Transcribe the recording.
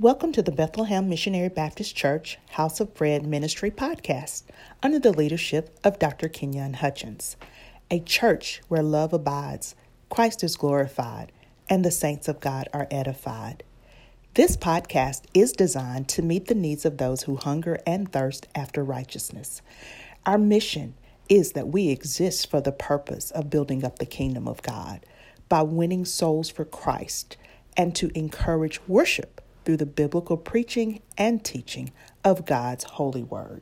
Welcome to the Bethlehem Missionary Baptist Church House of Bread Ministry podcast under the leadership of Dr. Kenyon Hutchins, a church where love abides, Christ is glorified, and the saints of God are edified. This podcast is designed to meet the needs of those who hunger and thirst after righteousness. Our mission is that we exist for the purpose of building up the kingdom of God by winning souls for Christ and to encourage worship through the biblical preaching and teaching of God's holy word.